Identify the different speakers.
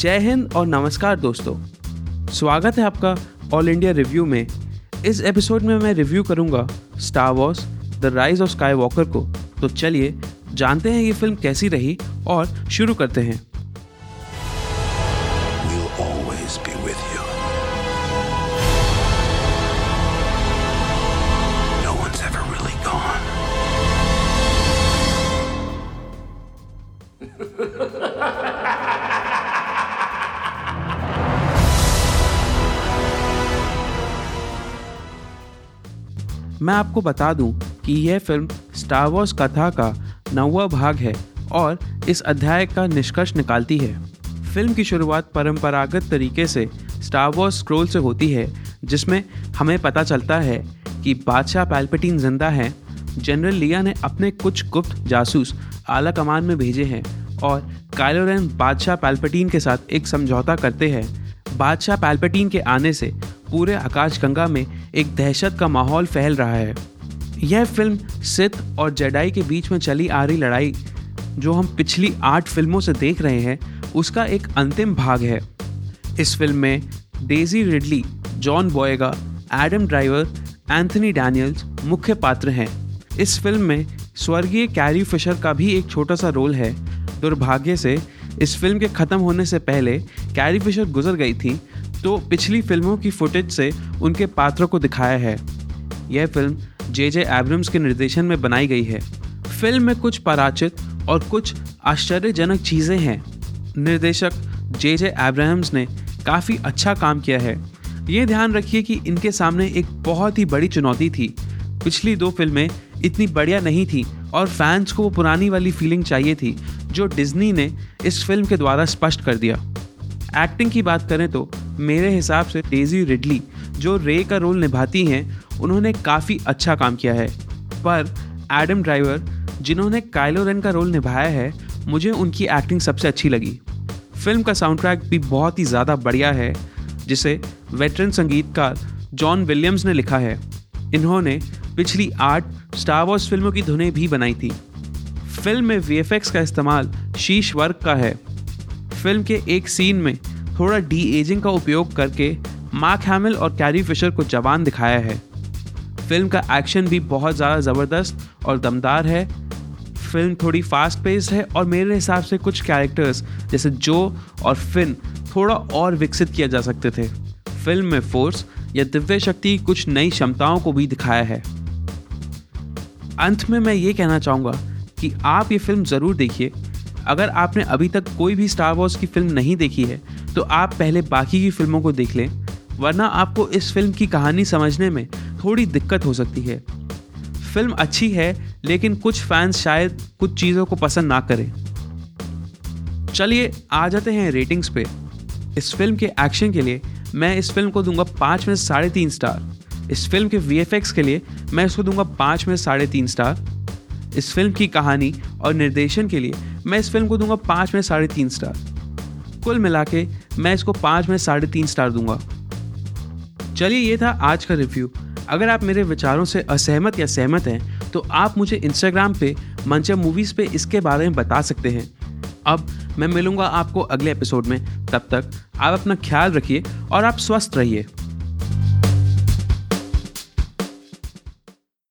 Speaker 1: जय हिंद और नमस्कार दोस्तों। स्वागत है आपका ऑल इंडिया रिव्यू में। इस एपिसोड में मैं रिव्यू करूँगा Star Wars the Rise of Skywalker को। तो चलिए, जानते हैं ये फ़िल्म कैसी रही और शुरू करते हैं। मैं आपको बता दूँ कि यह फ़िल्म स्टार वॉर्स कथा का नौवा भाग है और इस अध्याय का निष्कर्ष निकालती है। फ़िल्म की शुरुआत परंपरागत तरीके से स्टार वॉर्स स्क्रोल से होती है, जिसमें हमें पता चलता है कि बादशाह पैल्पटीन ज़िंदा हैं। जनरल लिया ने अपने कुछ गुप्त जासूस आला कमान में भेजे हैं और काइलोरेन बादशाह पैल्पटीन के साथ एक समझौता करते हैं। बादशाह पैल्पटीन के आने से पूरे आकाशगंगा में एक दहशत का माहौल फैल रहा है। यह फ़िल्म सिथ और जेडाई के बीच में चली आ रही लड़ाई, जो हम पिछली आठ फ़िल्मों से देख रहे हैं, उसका एक अंतिम भाग है। इस फ़िल्म में Daisy Ridley, John Boyega Adam Driver, Anthony Daniels मुख्य पात्र हैं। इस फ़िल्म में स्वर्गीय कैरी फिशर का भी एक छोटा सा रोल है। दुर्भाग्य से, इस फ़िल्म के ख़त्म होने से पहले कैरी फिशर गुजर गई थी तो पिछली फ़िल्मों की फुटेज से उनके पात्रों को दिखाया है। यह फ़िल्म जे जे एब्रम्स के निर्देशन में बनाई गई है। फ़िल्म में कुछ पराचित और कुछ आश्चर्यजनक चीज़ें हैं। निर्देशक जे जे एब्राहम्स ने काफ़ी अच्छा काम किया है। ये ध्यान रखिए कि इनके सामने एक बहुत ही बड़ी चुनौती थी। पिछली दो फ़िल्में इतनी बढ़िया नहीं थी और फैंस को वो पुरानी वाली फीलिंग चाहिए थी, जो डिज्नी ने इस फ़िल्म के द्वारा स्पष्ट कर दिया। एक्टिंग की बात करें तो मेरे हिसाब से डेजी रिडली, जो रे का रोल निभाती हैं, उन्होंने काफ़ी अच्छा काम किया है। पर एडम ड्राइवर, जिन्होंने काइलो रेन का रोल निभाया है, मुझे उनकी एक्टिंग सबसे अच्छी लगी। फ़िल्म का साउंड ट्रैक भी बहुत ही ज़्यादा बढ़िया है, जिसे वेटरन संगीतकार जॉन विलियम्स ने लिखा है। इन्होंने पिछली आठ स्टार वॉर्स फ़िल्मों की धुनें भी बनाई थी। फ़िल्म में वीएफएक्स का इस्तेमाल शीश वर्क का है। फ़िल्म के एक सीन में थोड़ा डी एजिंग का उपयोग करके मार्क हैमिल और कैरी फिशर को जवान दिखाया है। फ़िल्म का एक्शन भी बहुत ज़्यादा ज़बरदस्त और दमदार है। फ़िल्म थोड़ी फास्ट पेस है और मेरे हिसाब से कुछ कैरेक्टर्स जैसे जो और फिन, थोड़ा और विकसित किया जा सकते थे। फ़िल्म में फोर्स या दिव्य शक्ति की कुछ नई क्षमताओं को भी दिखाया है। अंत में मैं ये कहना चाहूँगा कि आप ये फ़िल्म ज़रूर देखिए। अगर आपने अभी तक कोई भी स्टार वॉर्स की फ़िल्म नहीं देखी है तो आप पहले बाकी की फ़िल्मों को देख लें, वरना आपको इस फ़िल्म की कहानी समझने में थोड़ी दिक्कत हो सकती है। फ़िल्म अच्छी है, लेकिन कुछ फैंस शायद कुछ चीज़ों को पसंद ना करें। चलिए, आ जाते हैं रेटिंग्स पे। इस फ़िल्म के एक्शन के लिए मैं इस फ़िल्म को दूँगा पाँच में साढ़े तीन स्टार इस फ़िल्म के वीएफएक्स के लिए मैं इसको दूँगा पाँच में साढ़े तीन स्टार इस फ़िल्म की कहानी और निर्देशन के लिए मैं इस फ़िल्म को दूँगा पाँच में साढ़े तीन स्टार कुल मिला के मैं इसको पाँच में साढ़े तीन स्टार दूँगा। चलिए, ये था आज का रिव्यू अगर आप मेरे विचारों से असहमत या सहमत हैं तो आप मुझे इंस्टाग्राम पे, मंचा मूवीज़ पे इसके बारे में बता सकते हैं। अब मैं मिलूँगा आपको अगले एपिसोड में। तब तक आप अपना ख्याल रखिए और आप स्वस्थ रहिए।